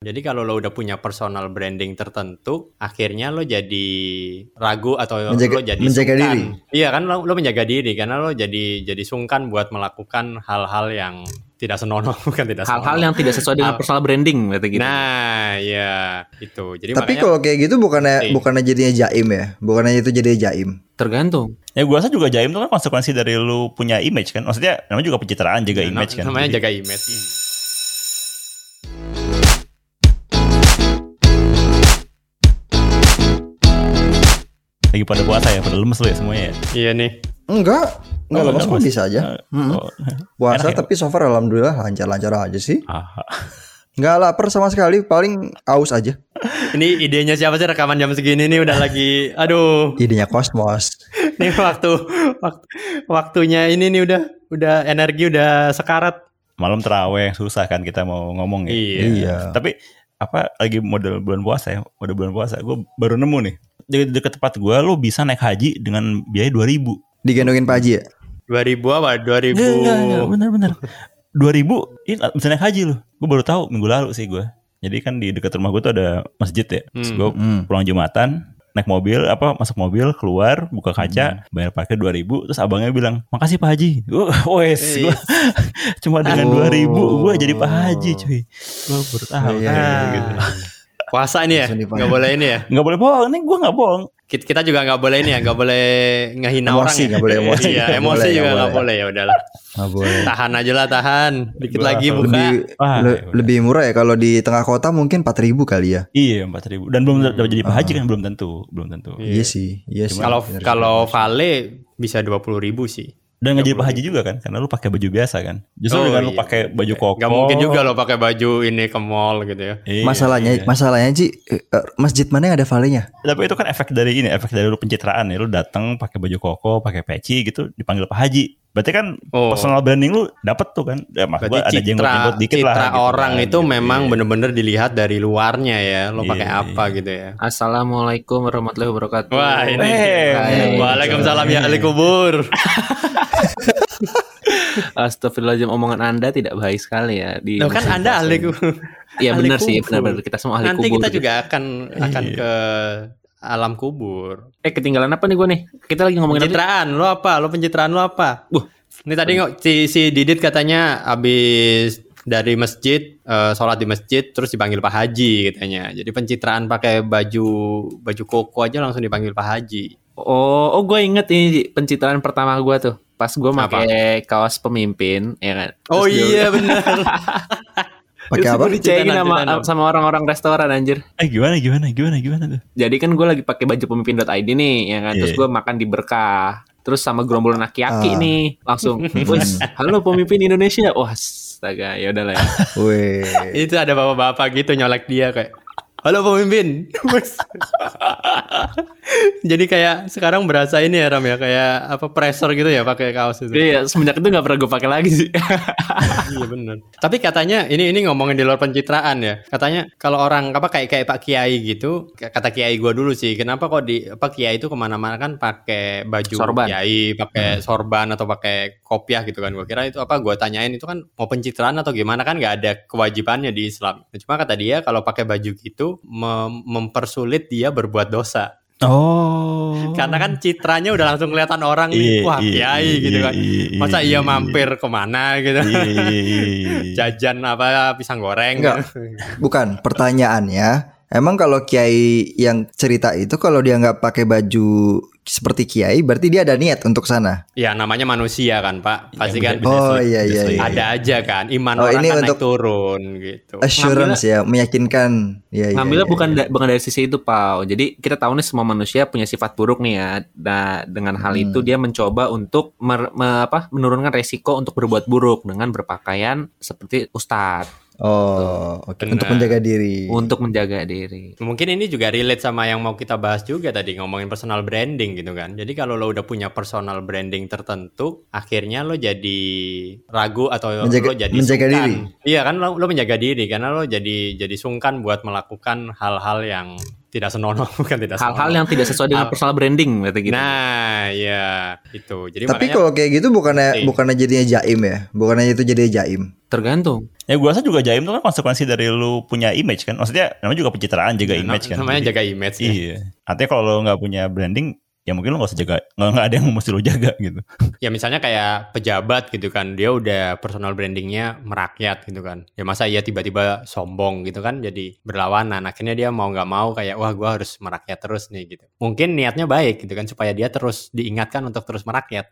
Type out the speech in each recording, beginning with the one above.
Jadi kalau lo udah punya personal branding tertentu, akhirnya lo jadi ragu atau Menjaga- lo jadi menjaga sungkan. diri. Iya kan lo, lo menjaga diri karena lo jadi jadi sungkan buat melakukan hal-hal yang tidak senonoh bukan tidak Hal-hal yang tidak sesuai dengan personal branding berarti gitu. Nah, ya itu. Jadi Tapi makanya kalau kayak gitu bukannya Iya. bukannya jadinya jaim ya? Bukannya itu jadi jaim? Tergantung. Ya gue rasa juga jaim itu kan konsekuensi dari lu punya image kan. Maksudnya namanya juga pencitraan jaga na- image kan. namanya Jadi- jaga image. Lagi pada puasa ya, pada lemes lu ya semuanya ya. Iya nih. Enggak, enggak Oh, enggak, kok bisa aja. Mm-mm. Oh, Puasa enak ya? tapi so far alhamdulillah lancar-lancar aja sih. ah, Enggak lapar sama sekali, paling aus aja. Ini idenya siapa sih rekaman jam segini nih udah lagi aduh. Idenya kosmos. Ini waktu, waktu waktunya ini nih udah udah energi udah sekarat. malam terawih susah kan kita mau ngomong ya. Iya. Iya. Tapi apa lagi model bulan puasa ya, model bulan puasa. Gue baru nemu nih di deket tempat gue lu bisa naik haji dengan biaya 2000 Digendongin Pak Haji ya? 2000 apa? 2000. Enggak, enggak, enggak, bener bener. 2000 ini bisa naik haji loh. Gue baru tahu minggu lalu sih gue. Jadi kan di dekat rumah gue tuh ada masjid ya. Terus Hmm. gue Hmm. pulang Jumatan, naik mobil apa masuk mobil keluar buka kaca bayar parkir 2000 terus abangnya bilang makasih Pak Haji wes Eh. gua cuma dengan Oh. 2000 gue jadi Pak Haji cuy gue baru tahu Iya, Ah. gitu. Puasa ini ya? Nggak boleh ini ya? nggak boleh bohong nih gue nggak bohong Kita, kita juga nggak boleh ini ya, nggak boleh ngehina orang Emosi, ya. nggak boleh emosi. Iya, emosi boleh, juga nggak boleh ya udahlah. Nggak boleh. Tahan aja lah, tahan. Dikit lagi buka. Lebih Ah, le- iya, lebih murah ya kalau di tengah kota mungkin 4000 kali ya. iya empat ribu dan belum dapat jadi Pak Haji kan belum tentu belum tentu Iya. Iya sih, iya sih. Kalau kalau Vale bisa 20.000 ribu sih. Dan nggak jadi Pak Haji juga kan karena lu pakai baju biasa kan justru Oh, dengan lu iya. pakai baju koko Gak mungkin juga lo pakai baju ini ke mall gitu ya. Iya, masalahnya iya. masalahnya Ci, eh, eh, masjid mana yang ada valenya? Tapi itu kan efek dari ini, efek dari lu pencitraan ya. Lu datang pakai baju koko, pakai peci gitu, dipanggil Pak Haji. Berarti kan Oh. personal branding lu dapet tuh kan. Ya, maksud gua Berarti ada citra, jenggot-jenggot dikit lah. citra gitu orang kan, itu gitu. memang Iya. bener-bener dilihat dari luarnya ya. Lo pakai Iya, apa gitu ya. Assalamualaikum warahmatullahi wabarakatuh. Wah ini. Eh, Hai. Waalaikumsalam ya ahli kubur. Astagfirullahaladzim omongan Anda tidak baik sekali ya di Loh kan Anda ahli kubur. Iya benar sih, benar-benar kita semua ahli Nanti kubur. kita gitu. juga akan akan Iya. ke alam kubur. Eh ketinggalan apa nih gue nih? Kita lagi ngomongin? Pencitraan lo apa? Lo pencitraan lo apa? Wah. Ini tadi nggak si, si Didit katanya habis dari masjid eh, sholat di masjid terus dipanggil Pak Haji katanya. Jadi pencitraan pakai baju baju koko aja langsung dipanggil Pak Haji. Oh, oh gue inget ini pencitraan pertama gue tuh. Pas gue pakai kaos pemimpin, ya kan. Oh Terus iya benar. Pakai Terus apa? Ceritain, sama sama orang-orang restoran anjir. Eh gimana, gimana, gimana, gimana tuh? Jadi kan gue lagi pakai baju pemimpin.id nih, ya kan. Terus Iya. gue makan di berkah. Terus sama gerombolan aki-aki Ah. nih, langsung. Wes, halo pemimpin Indonesia. Wah, astaga, ya udahlah ya. Weh. Itu ada bapak-bapak gitu nyolek dia kayak Halo pemimpin. Jadi kayak sekarang berasa ini ya Ram ya kayak apa pressure gitu ya pakai kaos itu. Iya, semenjak itu gak pernah gue pakai lagi sih. iya benar. Tapi katanya ini ini ngomongin di luar pencitraan ya. Katanya kalau orang apa kayak kayak Pak Kiai gitu, kata Kiai gua dulu sih. Kenapa kok di apa Kiai itu ke mana-mana kan pakai baju Sorban. Kiai, pakai sorban atau pakai kopiah gitu kan. Gua kira itu apa? Gua tanyain itu kan mau pencitraan atau gimana kan nggak ada kewajibannya di Islam. Nah, Cuma kata dia kalau pakai baju gitu mem- mempersulit dia berbuat dosa. Oh. Karena kan citranya udah langsung kelihatan orang nih, Iya, wah iya, Kiai iya, gitu kan. Masa iya, mampir ke mana gitu. Jajan apa pisang goreng Enggak. Bukan, pertanyaannya Emang kalau kiai yang cerita itu kalau dia nggak pakai baju seperti kiai, berarti dia ada niat untuk sana. ya namanya manusia kan pak pasti Iya, kan. Oh iya iya. iya. ada aja kan iman Oh, orang ini kan naik untuk- turun gitu Assurance ya, meyakinkan. Ya, ya, Ngambilnya ya, bukan ya. da- bukan dari sisi itu, Pau. Jadi kita tahu nih semua manusia punya sifat buruk nih ya. Nah, dengan hal Hmm. itu dia mencoba untuk mer- me- apa, menurunkan resiko untuk berbuat buruk dengan berpakaian seperti ustadz Oh, oke. Benar. Untuk menjaga diri. untuk menjaga diri. mungkin ini juga relate sama yang mau kita bahas juga tadi ngomongin personal branding gitu kan jadi kalau lo udah punya personal branding tertentu akhirnya lo jadi ragu atau lo Menjaga- jadi menjaga sungkan. diri. iya kan lo, lo menjaga diri karena lo jadi jadi sungkan buat melakukan hal-hal yang tidak senonoh bukan tidak Hal-hal yang tidak sesuai dengan Hal- personal branding berarti gitu. Nah, ya itu. Jadi Tapi makanya kalau kayak gitu bukannya penting. bukannya jadinya jaim ya? Bukannya itu jadinya jaim? Tergantung. Ya gue rasa juga jaim itu kan konsekuensi dari lu punya image kan. Maksudnya namanya juga pencitraan jaga Ya, image kan. namanya Jadi- jaga image ya. Iya. Artinya kalau lo nggak punya branding, ya mungkin lo nggak usah jaga. Nggak ada yang mesti lo jaga gitu. Ya misalnya kayak pejabat gitu kan, dia udah personal brandingnya merakyat gitu kan. Ya masa iya tiba-tiba sombong gitu kan, jadi berlawanan. Akhirnya dia mau nggak mau kayak wah gua harus merakyat terus nih gitu. Mungkin niatnya baik gitu kan supaya dia terus diingatkan untuk terus merakyat.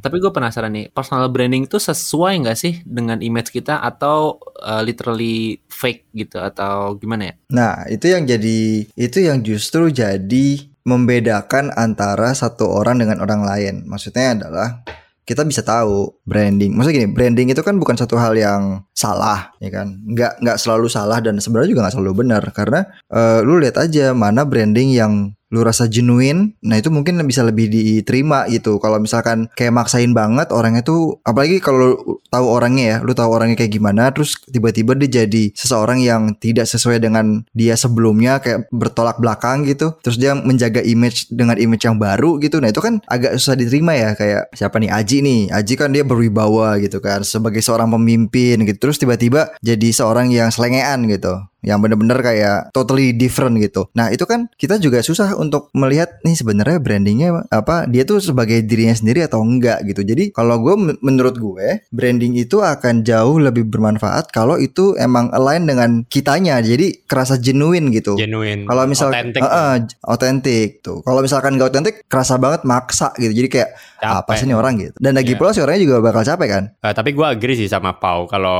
Tapi gue penasaran nih, personal branding itu sesuai nggak sih dengan image kita atau uh, literally fake gitu atau gimana ya? Nah, itu yang jadi itu yang justru jadi membedakan antara satu orang dengan orang lain. Maksudnya adalah kita bisa tahu branding. Maksudnya gini, branding itu kan bukan satu hal yang salah, ya kan? Nggak nggak selalu salah dan sebenarnya juga nggak selalu benar karena eh, lu lihat aja mana branding yang lu rasa genuine, nah itu mungkin bisa lebih diterima gitu. Kalau misalkan kayak maksain banget orangnya tuh, apalagi kalau tahu orangnya ya, lu tahu orangnya kayak gimana, terus tiba-tiba dia jadi seseorang yang tidak sesuai dengan dia sebelumnya, kayak bertolak belakang gitu. Terus dia menjaga image dengan image yang baru gitu. Nah itu kan agak susah diterima ya, kayak siapa nih Aji nih, Aji kan dia berwibawa gitu kan, sebagai seorang pemimpin gitu. Terus tiba-tiba jadi seorang yang selengean gitu yang bener-bener kayak totally different gitu. Nah itu kan kita juga susah untuk melihat nih sebenarnya brandingnya apa dia tuh sebagai dirinya sendiri atau enggak gitu. Jadi kalau gue menurut gue branding itu akan jauh lebih bermanfaat kalau itu emang align dengan kitanya. Jadi kerasa genuine gitu. Genuine. Kalau misal authentic. Heeh, autentik tuh. Kalau misalkan gak autentik, kerasa banget maksa gitu. Jadi kayak apa Capek. sih nih orang gitu. Dan lagi Iya. pula si orangnya juga bakal capek kan. Eh, tapi gua agree sih sama Pau kalau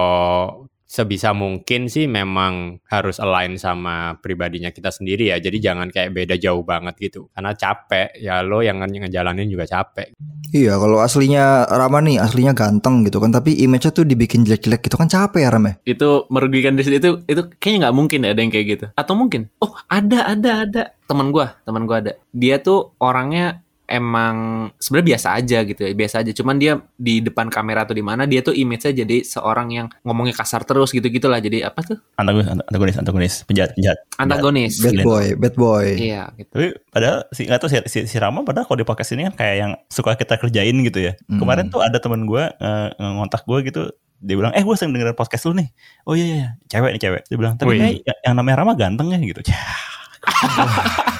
sebisa mungkin sih memang harus align sama pribadinya kita sendiri ya. Jadi jangan kayak beda jauh banget gitu. Karena capek, ya lo yang nge- ngejalanin juga capek. Iya, kalau aslinya Rama nih, aslinya ganteng gitu kan, tapi image-nya tuh dibikin jelek-jelek gitu kan capek ya Ram ya? Itu merugikan diri sendiri itu itu kayaknya nggak mungkin ya ada yang kayak gitu. Atau mungkin? Oh ada ada ada teman gua teman gua ada. Dia tuh orangnya emang sebenarnya biasa aja gitu ya biasa aja cuman dia di depan kamera atau di mana dia tuh image-nya jadi seorang yang ngomongnya kasar terus gitu gitulah jadi apa tuh Antagonis, antagonis, antagonis, penjahat, penjahat. antagonis Bad gitu. boy, bad boy. iya gitu Tapi padahal si nggak tahu si, si, si Rama padahal kalau di podcast ini kan kayak yang suka kita kerjain gitu ya. Hmm. Kemarin tuh ada temen gue eh, ngontak gue gitu. Dia bilang, eh gue sering dengerin podcast lu nih. Oh iya iya, iya. cewek nih cewek. Dia bilang, tapi kayak yang, yang namanya Rama ganteng ya gitu.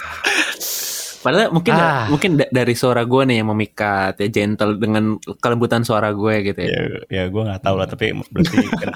Padahal mungkin Ah. mungkin da- dari suara gue nih yang memikat ya gentle dengan kelembutan suara gue gitu ya. ya, ya gue nggak tahu lah. Tapi berarti kan,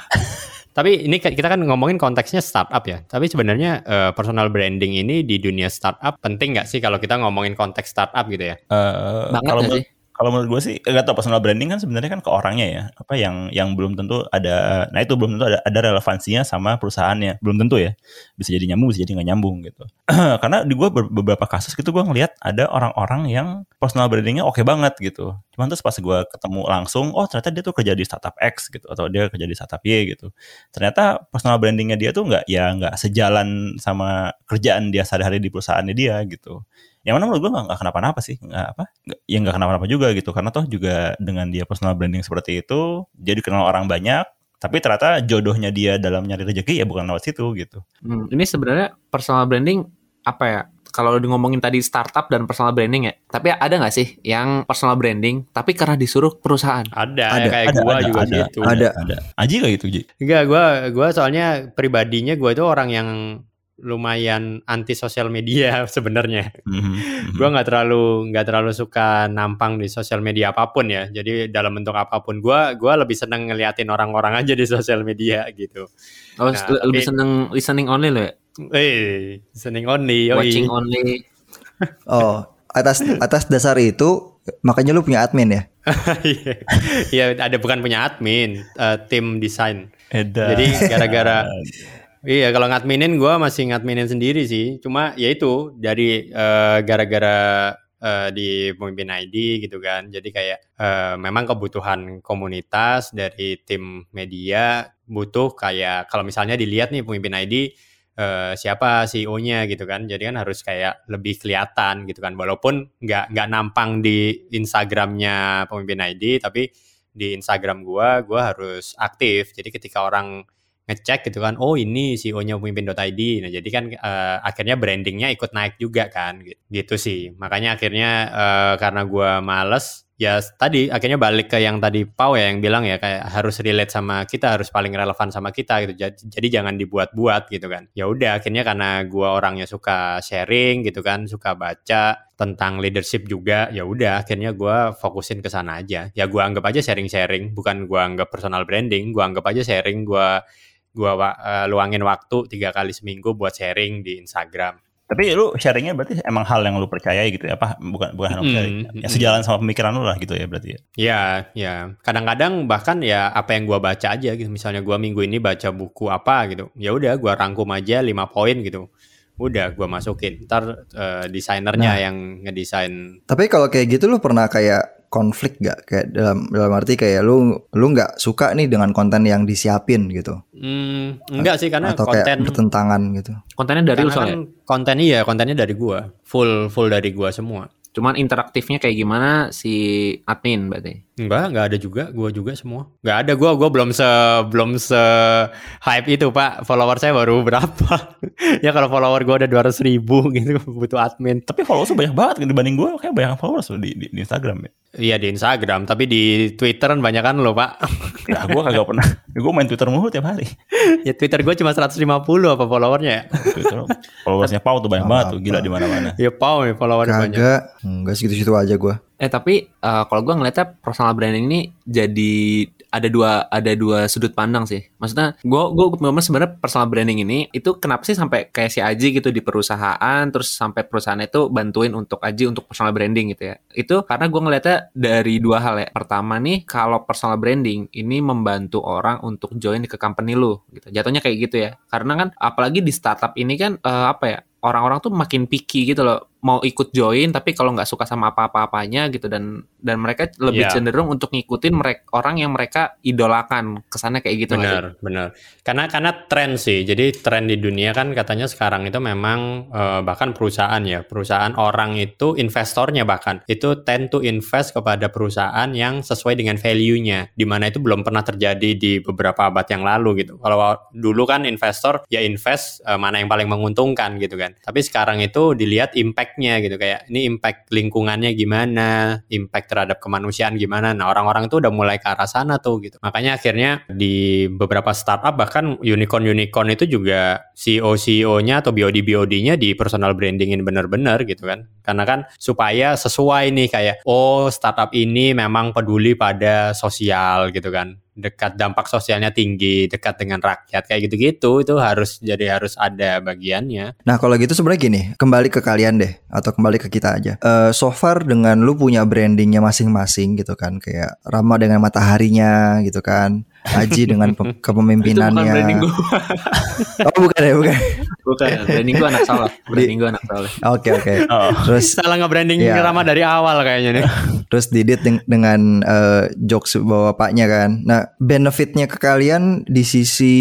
Tapi ini kita kan ngomongin konteksnya startup ya. Tapi sebenarnya eh, personal branding ini di dunia startup penting nggak sih kalau kita ngomongin konteks startup gitu ya? eh, Banget kalau sih? Kalau menurut gue sih nggak tahu personal branding kan sebenarnya kan ke orangnya ya. Apa yang yang belum tentu ada nah itu belum tentu ada ada relevansinya sama perusahaannya. Belum tentu ya. Bisa jadi nyambung bisa jadi nggak nyambung gitu. Karena di gue beberapa kasus gitu gue ngelihat ada orang-orang yang personal brandingnya oke banget gitu. Cuman terus pas gue ketemu langsung oh ternyata dia tuh kerja di startup X gitu. Atau dia kerja di startup Y gitu. Ternyata personal brandingnya dia tuh nggak ya nggak sejalan sama kerjaan dia sehari-hari di perusahaannya dia gitu yang mana menurut gue nggak kenapa-napa sih nggak apa nggak- ya nggak kenapa-napa juga gitu karena toh juga dengan dia personal branding seperti itu dia dikenal orang banyak tapi ternyata jodohnya dia dalam nyari rezeki ya bukan lewat situ gitu Hmm, ini sebenarnya personal branding apa ya? Kalau ngomongin tadi startup dan personal branding ya, tapi ada nggak sih yang personal branding tapi karena disuruh perusahaan? Ada, Ada, ya, kayak ada, gua ada, juga ada, gitu. Ada. ada Aji kayak gitu Ji Enggak, gua gua soalnya pribadinya gua itu orang yang lumayan anti sosial media sebenarnya. Mhm, mhm. Gua nggak terlalu nggak terlalu suka nampang di sosial media apa pun ya. Jadi dalam bentuk apa pun gua gua lebih seneng ngeliatin orang-orang aja di sosial media gitu. Oh, Nah, le- lebih tapi- seneng listening only lo ya? Eh, listening only, yoi. Watching only. Oh, atas atas dasar itu makanya lu punya admin ya? Iya, ada bukan punya admin, eh, tim desain. Jadi gara-gara Iya, kalau ngadminin gua masih ngadminin sendiri sih. Cuma ya itu dari eh, gara-gara eh, di pemimpin ID gitu kan. Jadi kayak eh, memang kebutuhan komunitas dari tim media butuh kayak kalau misalnya dilihat nih pemimpin ID eh, siapa CEO-nya gitu kan. Jadi kan harus kayak lebih kelihatan gitu kan. Walaupun nggak nggak nampang di Instagramnya pemimpin ID, tapi di Instagram gua gua harus aktif. Jadi ketika orang ngecek gitu kan oh ini CEO-nya pemimpin.id nah jadi kan uh, akhirnya brandingnya ikut naik juga kan gitu sih. Makanya akhirnya uh, karena gue males ya tadi akhirnya balik ke yang tadi Pau ya yang bilang ya kayak harus relate sama kita harus paling relevan sama kita gitu. Jadi, jadi jangan dibuat-buat gitu kan. Ya udah akhirnya karena gua orangnya suka sharing gitu kan suka baca tentang leadership juga ya udah akhirnya gua fokusin ke sana aja. Ya gua anggap aja sharing-sharing bukan gua anggap personal branding gua anggap aja sharing gua gua uh, luangin waktu tiga kali seminggu buat sharing di Instagram tapi lu sharingnya berarti emang hal yang lu percayai gitu ya? Apa bukan bukan hal mm, sharing? Ya sejalan sama pemikiran lu lah gitu ya berarti ya? Ya, ya. Kadang-kadang bahkan ya apa yang gua baca aja gitu. Misalnya gua minggu ini baca buku apa gitu. Ya udah gua rangkum aja lima poin gitu. Udah gua masukin. Ntar uh, desainernya nah, yang ngedesain. Tapi kalau kayak gitu lu pernah kayak konflik gak kayak dalam dalam arti kayak lu lu nggak suka nih dengan konten yang disiapin gitu? Hmm, enggak sih karena atau konten kayak bertentangan gitu? Kontennya dari lu soalnya kan konten iya kontennya dari gua. Full full dari gua semua. Cuman interaktifnya kayak gimana si admin berarti? Enggak, enggak ada juga. Gua juga semua. Enggak ada gua, gua belum se belum se hype itu, Pak. Follower saya baru berapa? ya kalau follower gua ada 200 ribu gitu butuh admin. Tapi follower banyak banget dibanding gua kayak banyak followers di, di, di Instagram ya. Iya di Instagram, tapi di Twitter kan banyak kan lo pak. ya gue kagak pernah, gue main Twitter mulu tiap hari. ya Twitter gue cuma 150 apa followernya ya. Twitter, followersnya Pau tuh banyak banget tuh, gila di mana-mana. Ya Pau nih followernya banyak. Kagak, enggak segitu-segitu aja gue. Eh tapi uh, kalau gue ngeliatnya personal branding ini jadi ada dua ada dua sudut pandang sih. Maksudnya gue gue sebenarnya personal branding ini itu kenapa sih sampai kayak si Aji gitu di perusahaan terus sampai perusahaan itu bantuin untuk Aji untuk personal branding gitu ya. Itu karena gue ngeliatnya dari dua hal ya. Pertama nih kalau personal branding ini membantu orang untuk join ke company lu gitu. Jatuhnya kayak gitu ya. Karena kan apalagi di startup ini kan uh, apa ya orang-orang tuh makin picky gitu loh mau ikut join tapi kalau nggak suka sama apa-apa-apanya gitu dan dan mereka lebih yeah. cenderung untuk ngikutin mereka orang yang mereka idolakan. Kesannya kayak gitu benar benar. Karena karena tren sih. Jadi tren di dunia kan katanya sekarang itu memang uh, bahkan perusahaan ya. Perusahaan orang itu investornya bahkan. Itu tend to invest kepada perusahaan yang sesuai dengan value-nya. Di mana itu belum pernah terjadi di beberapa abad yang lalu gitu. Kalau dulu kan investor ya invest uh, mana yang paling menguntungkan gitu kan. Tapi sekarang itu dilihat impact impactnya gitu kayak ini impact lingkungannya gimana, impact terhadap kemanusiaan gimana. Nah orang-orang itu udah mulai ke arah sana tuh gitu. Makanya akhirnya di beberapa startup bahkan unicorn-unicorn itu juga CEO-CEO-nya atau BOD-BOD-nya di personal brandingin bener-bener gitu kan. Karena kan supaya sesuai nih kayak oh startup ini memang peduli pada sosial gitu kan dekat dampak sosialnya tinggi, dekat dengan rakyat kayak gitu-gitu itu harus jadi harus ada bagiannya. Nah kalau gitu sebenarnya gini, kembali ke kalian deh atau kembali ke kita aja. Uh, so far dengan lu punya brandingnya masing-masing gitu kan, kayak Rama dengan mataharinya gitu kan, Aji dengan kepemimpinannya. Itu bukan branding gue. oh bukan ya bukan. Bukan, branding gue anak salah. Branding gue anak salah. Oke oke. Oh. Terus salah nge-branding ya. Rama dari awal kayaknya nih. Terus didit dengan uh, jokes bawa bapaknya kan. Nah benefitnya ke kalian di sisi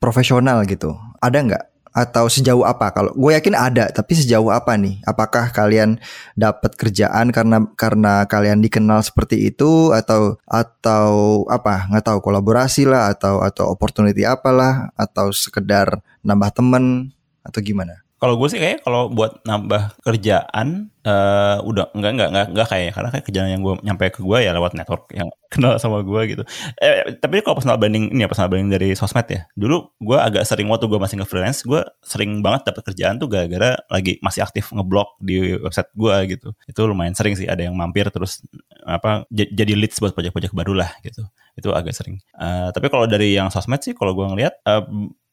profesional gitu ada nggak atau sejauh apa? Kalau gue yakin ada tapi sejauh apa nih? Apakah kalian dapat kerjaan karena karena kalian dikenal seperti itu? Atau atau apa? Nggak tahu kolaborasi lah atau atau opportunity apalah? Atau sekedar nambah temen atau gimana kalau gue sih kayak kalau buat nambah kerjaan uh, udah enggak enggak enggak enggak kayak karena kayak kerjaan yang gue nyampe ke gue ya lewat network yang kenal sama gue gitu. Eh, tapi kalau personal branding ini ya personal branding dari sosmed ya. Dulu gue agak sering waktu gue masih nge-freelance, gue sering banget dapat kerjaan tuh gara-gara lagi masih aktif ngeblog di website gue gitu. Itu lumayan sering sih ada yang mampir terus apa jadi leads buat project-project baru lah gitu. Itu agak sering. Uh, tapi kalau dari yang sosmed sih kalau gue ngeliat uh,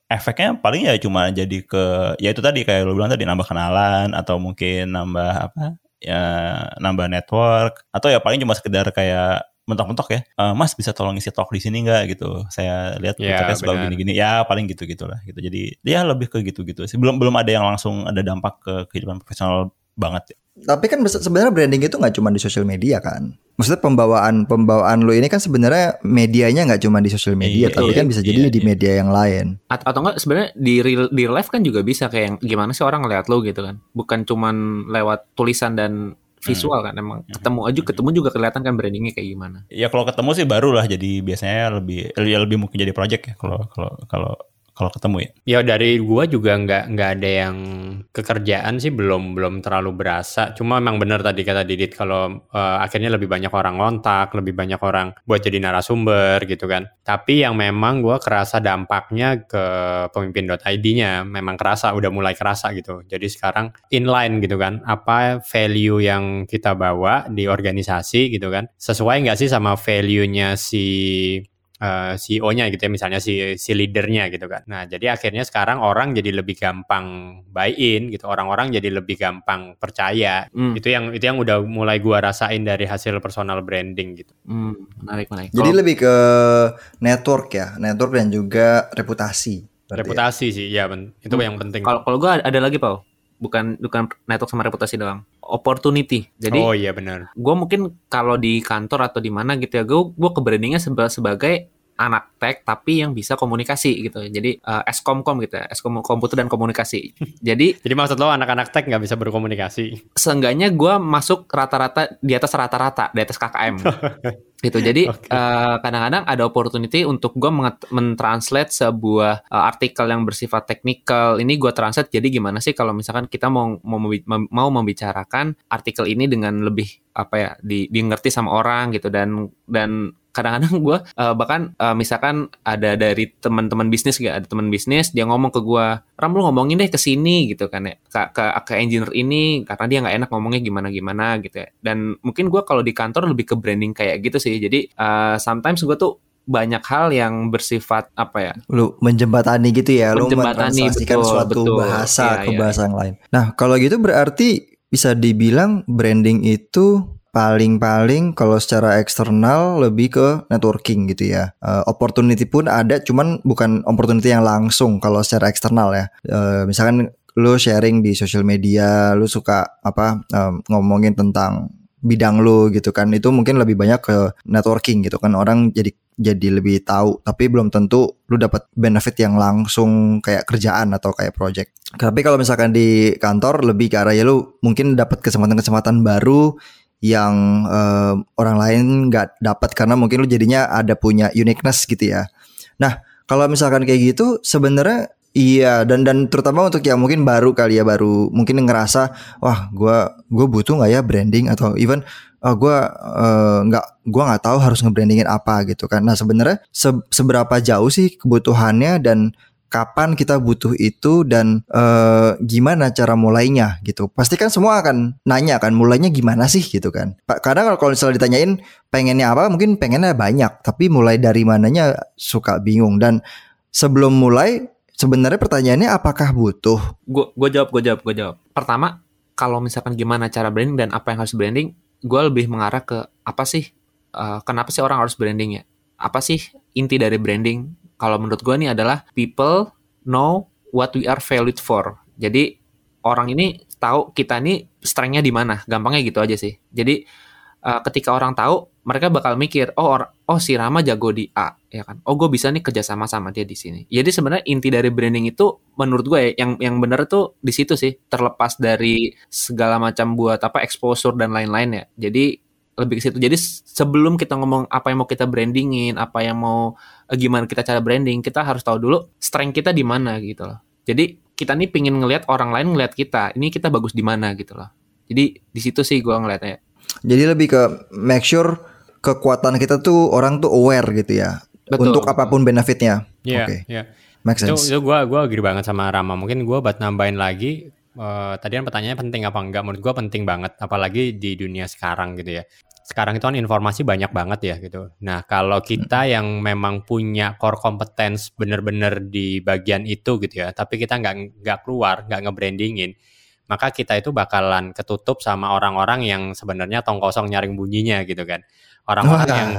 efeknya paling ya cuma jadi ke ya itu tadi kayak lo bilang tadi nambah kenalan atau mungkin nambah apa ya nambah network atau ya paling cuma sekedar kayak mentok-mentok ya uh, mas bisa tolong isi talk di sini nggak? gitu. Saya lihat ya, suka gini-gini. Ya paling gitu gitulah gitu. Jadi dia lebih ke gitu-gitu sih. Belum belum ada yang langsung ada dampak ke kehidupan profesional banget ya. Tapi kan sebenarnya branding itu nggak cuma di sosial media kan. Maksudnya pembawaan pembawaan lo ini kan sebenarnya medianya nggak cuma di sosial media, iya, tapi iya, kan bisa jadi iya, di iya. media yang lain. Atau, atau enggak sebenarnya di real di real life kan juga bisa kayak yang, gimana sih orang ngeliat lo gitu kan. Bukan cuma lewat tulisan dan visual hmm. kan emang hmm. ketemu aja ketemu juga kelihatan kan brandingnya kayak gimana ya kalau ketemu sih baru lah jadi biasanya lebih ya lebih mungkin jadi project ya kalau kalau kalau kalau ketemu ya. Ya dari gua juga nggak nggak ada yang kekerjaan sih belum belum terlalu berasa. Cuma memang benar tadi kata Didit kalau uh, akhirnya lebih banyak orang ngontak, lebih banyak orang buat jadi narasumber gitu kan. Tapi yang memang gua kerasa dampaknya ke pemimpin.id-nya memang kerasa udah mulai kerasa gitu. Jadi sekarang inline gitu kan. Apa value yang kita bawa di organisasi gitu kan. Sesuai nggak sih sama value-nya si uh, CEO-nya gitu ya misalnya si si leadernya gitu kan. Nah, jadi akhirnya sekarang orang jadi lebih gampang buy in gitu. Orang-orang jadi lebih gampang percaya. Hmm. Itu yang itu yang udah mulai gua rasain dari hasil personal branding gitu. Hmm, menarik menarik. Jadi lebih ke network ya, network dan juga reputasi. berarti ya. Reputasi sih, ya ben- itu Hmm. yang penting. kalau kalau gue ada lagi Pau. Bukan bukan network sama reputasi doang. Opportunity. Jadi oh iya benar. gue mungkin kalau di kantor atau di mana gitu ya gue gue ke brandingnya seba- sebagai anak tech tapi yang bisa komunikasi gitu. Jadi eh, eskomkom gitu ya eskom komputer dan komunikasi. Jadi Jadi maksud lo anak-anak tech nggak bisa berkomunikasi? seenggaknya gue masuk rata-rata di atas rata-rata di atas KKM gitu. Jadi Oke. eh, kadang-kadang ada opportunity untuk gue mentranslate sebuah eh, artikel yang bersifat teknikal ini gue translate jadi gimana sih kalau misalkan kita mau mau, mau membicarakan artikel ini dengan lebih apa ya di, di ngerti sama orang gitu. Dan dan kadang-kadang gue bahkan eh, misalkan ada dari teman-teman bisnis gak ada teman bisnis dia ngomong ke gue Ram lu ngomongin deh ke sini gitu kan ya ke, ke, ke engineer ini karena dia nggak enak ngomongnya gimana gimana gitu ya dan mungkin gue kalau di kantor lebih ke branding kayak gitu sih jadi eh, sometimes gue tuh banyak hal yang bersifat apa ya Lu menjembatani gitu ya, lu Menjembatani, mentranslasikan betul, suatu betul. bahasa Iya, ke iya, bahasa yang lain. Nah, kalau gitu berarti bisa dibilang branding itu paling-paling kalau secara eksternal lebih ke networking gitu ya. Eh, opportunity pun ada, cuman bukan opportunity yang langsung kalau secara eksternal ya. Eh, misalkan lu sharing di sosial media, lu suka apa em, ngomongin tentang bidang lu gitu kan itu mungkin lebih banyak ke networking gitu kan orang jadi jadi lebih tahu tapi belum tentu lu dapat benefit yang langsung kayak kerjaan atau kayak project. Tapi kalau misalkan di kantor lebih ke arah ya lu mungkin dapat kesempatan-kesempatan baru yang eh, orang lain nggak dapat karena mungkin lu jadinya ada punya uniqueness gitu ya. Nah, kalau misalkan kayak gitu sebenarnya iya dan dan terutama untuk yang mungkin baru kali ya baru mungkin ngerasa wah gua gue butuh nggak ya branding atau even oh, gue eh, nggak gua nggak tahu harus ngebrandingin apa gitu kan. Nah sebenarnya se- seberapa jauh sih kebutuhannya dan kapan kita butuh itu dan eh, gimana cara mulainya gitu. Pasti kan semua akan nanya kan mulainya gimana sih gitu kan. Pak kadang kalau- misalnya ditanyain pengennya apa mungkin pengennya banyak tapi mulai dari mananya suka bingung dan sebelum mulai sebenarnya pertanyaannya apakah butuh? gue gue jawab gue jawab gue jawab pertama kalau misalkan gimana cara branding dan apa yang harus branding gue lebih mengarah ke apa sih eh, kenapa sih orang harus branding ya apa sih inti dari branding kalau menurut gue ini adalah people know what we are valued for. Jadi orang ini tahu kita ini strengthnya di mana. Gampangnya gitu aja sih. Jadi eh, ketika orang tahu mereka bakal mikir oh or- oh si Rama jago di A ya kan? Oh gue bisa nih kerjasama sama dia di sini. Jadi sebenarnya inti dari branding itu menurut gue ya, yang yang benar tuh di situ sih. Terlepas dari segala macam buat apa exposure dan lain-lain ya. Jadi lebih ke situ jadi sebelum kita ngomong apa yang mau kita brandingin apa yang mau eh, gimana kita cara branding kita harus tahu dulu strength kita di mana gitu loh jadi kita nih pingin ngelihat orang lain ngelihat kita ini kita bagus di mana gitu loh jadi di situ sih gue ngeliatnya Jadi lebih ke make sure kekuatan kita tuh orang tuh aware gitu ya. Betul, untuk apa pun benefitnya. Iya, Oke, iya. make Itu, sense. itu gue gua agree banget sama Rama. Mungkin gue buat nambahin lagi. eh, tadi kan pertanyaannya penting apa enggak? Menurut gue penting banget. Apalagi di dunia sekarang gitu ya. Sekarang itu kan informasi banyak banget ya gitu. Nah kalau kita yang memang punya core competence bener-bener di bagian itu gitu ya. Tapi kita nggak nggak keluar, nggak nge-brandingin. Maka kita itu bakalan ketutup sama orang-orang yang sebenarnya tong kosong nyaring bunyinya gitu kan. Orang-orang yang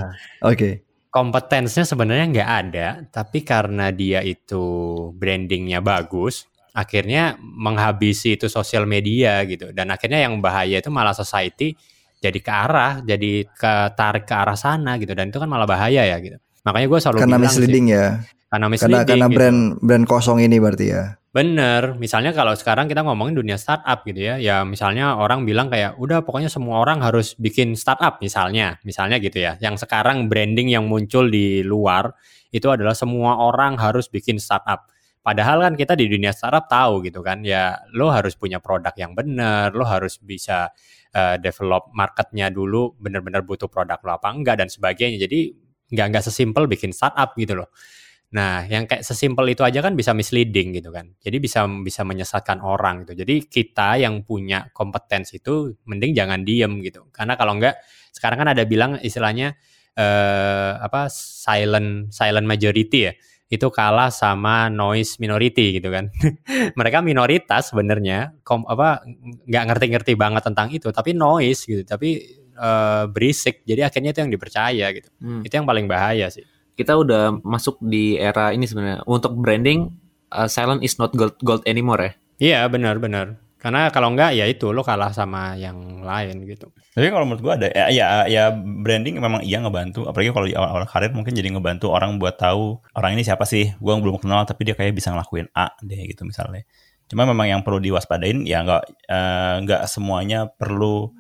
Oke. kompetensnya sebenarnya nggak ada, tapi karena dia itu brandingnya bagus, akhirnya menghabisi itu sosial media gitu. Dan akhirnya yang bahaya itu malah society jadi ke arah, jadi ketarik ke arah sana gitu. Dan itu kan malah bahaya ya gitu. Makanya gue selalu Karena bilang misleading sih, ya. karena Karena misleading karena gitu. brand brand kosong ini berarti ya. Bener, misalnya kalau sekarang kita ngomongin dunia startup gitu ya, ya misalnya orang bilang kayak udah pokoknya semua orang harus bikin startup misalnya, misalnya gitu ya. Yang sekarang branding yang muncul di luar itu adalah semua orang harus bikin startup. Padahal kan kita di dunia startup tahu gitu kan, ya lo harus punya produk yang benar, lo harus bisa uh, develop marketnya dulu, benar-benar butuh produk lo apa enggak dan sebagainya. Jadi nggak nggak sesimpel bikin startup gitu loh. Nah, yang kayak sesimpel itu aja kan bisa misleading gitu kan. Jadi bisa bisa menyesatkan orang gitu. Jadi kita yang punya kompetensi itu mending jangan diem gitu. Karena kalau enggak sekarang kan ada bilang istilahnya eh, apa silent silent majority ya. Itu kalah sama noise minority gitu kan. Mereka minoritas sebenarnya kom apa nggak ngerti-ngerti banget tentang itu, tapi noise gitu. Tapi eh, berisik. Jadi akhirnya itu yang dipercaya gitu. Hmm. Itu yang paling bahaya sih. Kita udah masuk di era ini sebenarnya. Untuk branding, uh, silent is not gold, gold anymore ya. Iya benar benar. Karena kalau enggak ya itu lo kalah sama yang lain gitu. Tapi kalau menurut gua ada ya, ya ya branding memang iya ngebantu. Apalagi kalau di awal-awal karir mungkin jadi ngebantu orang buat tahu orang ini siapa sih. Gua belum kenal tapi dia kayak bisa ngelakuin A deh gitu misalnya. Cuma memang yang perlu diwaspadain ya nggak eh, nggak semuanya perlu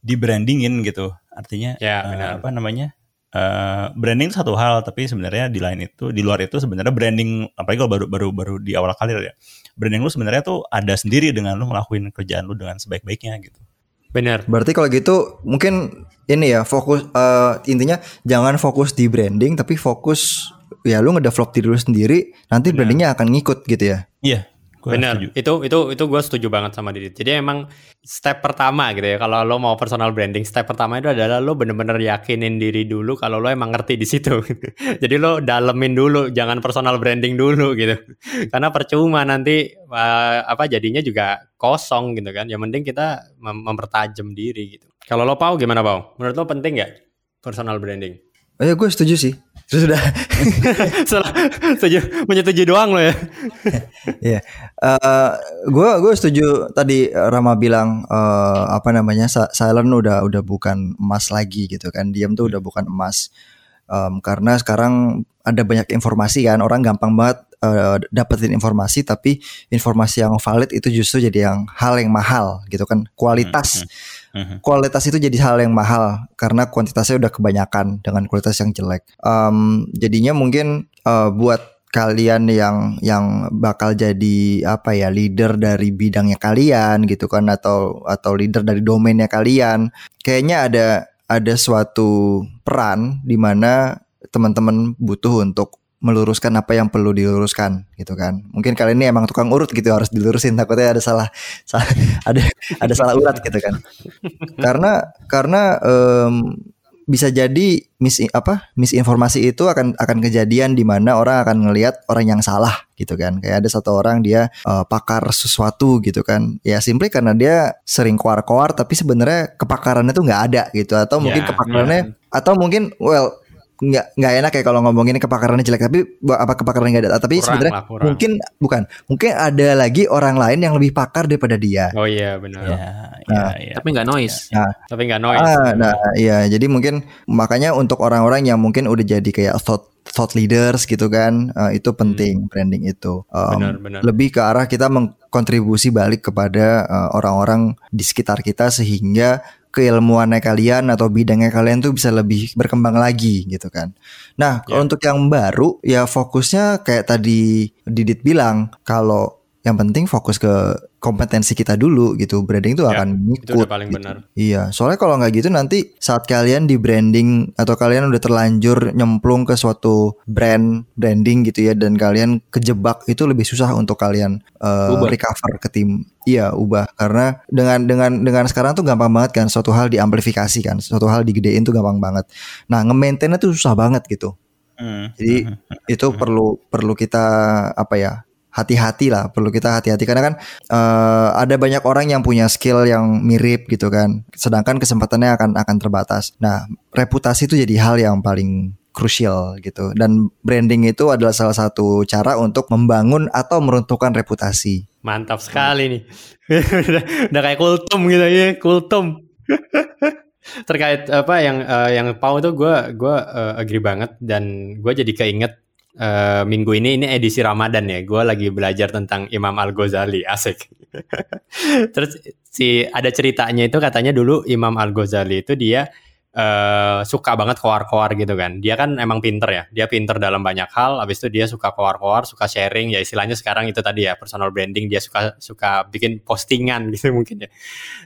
di brandingin gitu. Artinya Ya, eh, benar. apa namanya? eh, branding itu satu hal tapi sebenarnya di lain itu di luar itu sebenarnya branding apalagi kalau baru baru baru di awal karir ya branding lu sebenarnya tuh ada sendiri dengan lu ngelakuin kerjaan lu dengan sebaik-baiknya gitu Benar. Berarti kalau gitu mungkin ini ya fokus eh, intinya jangan fokus di branding tapi fokus ya lu ngedevelop diri lu sendiri nanti Benar. brandingnya akan ngikut gitu ya. iya gua Benar. setuju. Itu itu itu gue setuju banget sama Didit. Jadi emang step pertama gitu ya. Kalau lo mau personal branding, step pertama itu adalah lo bener-bener yakinin diri dulu kalau lo emang ngerti di situ. Jadi lo dalemin dulu, jangan personal branding dulu gitu. Karena percuma nanti eh, apa jadinya juga kosong gitu kan. Yang penting kita mem- mempertajam diri gitu. Kalau lo Pau gimana Pau? Menurut lo penting nggak personal branding? Ya gue setuju sih. Terus udah Salah, setuju, menyetujui doang lo ya. Iya, gue gue setuju tadi eh, Rama bilang eh, apa namanya silent udah udah bukan emas lagi gitu kan, diam tuh udah bukan emas. Em, karena sekarang ada banyak informasi kan, orang gampang banget eh, dapetin informasi, tapi informasi yang valid itu justru jadi yang hal yang mahal gitu kan, kualitas Mhm. kualitas itu jadi hal yang mahal karena kuantitasnya udah kebanyakan dengan kualitas yang jelek. Em, jadinya mungkin eh, buat kalian yang yang bakal jadi apa ya leader dari bidangnya kalian gitu kan atau atau leader dari domainnya kalian, kayaknya ada ada suatu peran di mana teman-teman butuh untuk meluruskan apa yang perlu diluruskan gitu kan. Mungkin kalian ini emang tukang urut gitu harus dilurusin takutnya ada salah, salah ada ada salah urat gitu kan. Karena karena em, bisa jadi mis apa misinformasi itu akan akan kejadian di mana orang akan ngelihat orang yang salah gitu kan. Kayak ada satu orang dia eh, pakar sesuatu gitu kan. Ya simply karena dia sering koar-koar tapi sebenarnya kepakarannya tuh nggak ada gitu. Atau mungkin Ya, kepakarannya atau mungkin well nggak nggak enak ya kalau ngomongin kepakarannya jelek tapi apa kepakarannya nggak ada tapi sebenarnya mungkin bukan mungkin ada lagi orang lain yang lebih pakar daripada dia Oh iya benar. ya Nah, ya ya Tapi nggak noise. Tapi nggak noise. Ah, nah, iya. Jadi mungkin makanya untuk orang-orang yang mungkin udah jadi kayak thought thought leaders gitu kan, eh, itu penting branding itu. Um, Benar, benar. Lebih ke arah kita mengkontribusi balik kepada eh, orang-orang di sekitar kita sehingga keilmuannya kalian atau bidangnya kalian tuh bisa lebih berkembang lagi gitu kan. Nah, kalau Ya. untuk yang baru ya fokusnya kayak tadi Didit bilang kalau yang penting fokus ke kompetensi kita dulu gitu. Branding tuh Ya, akan itu ngikut. udah paling gitu. benar. Iya, soalnya kalau nggak gitu nanti saat kalian di branding atau kalian udah terlanjur nyemplung ke suatu brand branding gitu ya dan kalian kejebak itu lebih susah untuk kalian uh, recover ke tim. Iya, ubah. Karena dengan dengan dengan sekarang tuh gampang banget kan. Suatu hal diamplifikasi kan, suatu hal digedein tuh gampang banget. Nah, nge-maintainnya tuh susah banget gitu. Hmm, Jadi mhm. itu perlu perlu kita apa ya hati-hati lah. Perlu kita hati-hati. Karena kan eh, ada banyak orang yang punya skill yang mirip gitu kan. Sedangkan kesempatannya akan akan terbatas. Nah reputasi itu jadi hal yang paling krusial gitu dan branding itu adalah salah satu cara untuk membangun atau meruntuhkan reputasi Mantap sekali nih. udah, udah kayak kultum gitu ya, kultum. Terkait apa yang eh, yang Pau itu gue gue eh, agree banget dan gue jadi keinget eh, minggu ini ini edisi Ramadan ya. Gue lagi belajar tentang Imam Al Ghazali, asik. Terus si ada ceritanya itu katanya dulu Imam Al Ghazali itu dia eh suka banget koar-koar gitu kan. Dia kan emang pinter ya. Dia pinter dalam banyak hal. Habis itu dia suka koar-koar, suka sharing. Ya istilahnya sekarang itu tadi ya personal branding. Dia suka suka bikin postingan gitu mungkin ya.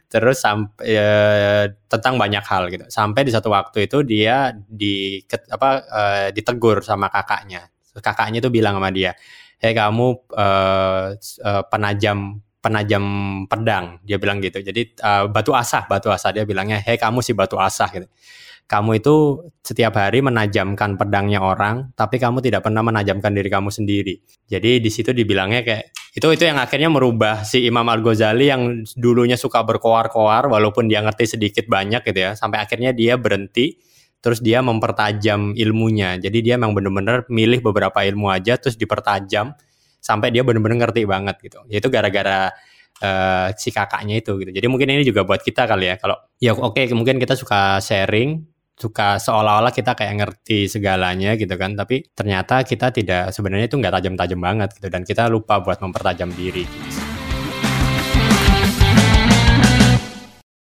Terus sampai eh, tentang banyak hal gitu. Sampai di satu waktu itu dia di apa eh, ditegur sama kakaknya. Kakaknya tuh bilang sama dia, "Hei kamu s- eh, penajam penajam pedang." Dia bilang gitu. Jadi eh, batu asah, batu asah dia bilangnya, "Hei kamu si batu asah." gitu. Kamu itu setiap hari menajamkan pedangnya orang, tapi kamu tidak pernah menajamkan diri kamu sendiri. Jadi di situ dibilangnya kayak itu itu yang akhirnya merubah si Imam Al Ghazali yang dulunya suka berkoar-koar walaupun dia ngerti sedikit banyak gitu ya, sampai akhirnya dia berhenti terus dia mempertajam ilmunya. Jadi dia memang bener-bener milih beberapa ilmu aja terus dipertajam sampai dia bener-bener ngerti banget gitu. Yaitu gara-gara eh, si kakaknya itu gitu. Jadi mungkin ini juga buat kita kali ya kalau ya oke mungkin kita suka sharing suka seolah-olah kita kayak ngerti segalanya gitu kan tapi ternyata kita tidak sebenarnya itu nggak tajam-tajam banget gitu dan kita lupa buat mempertajam diri gitu.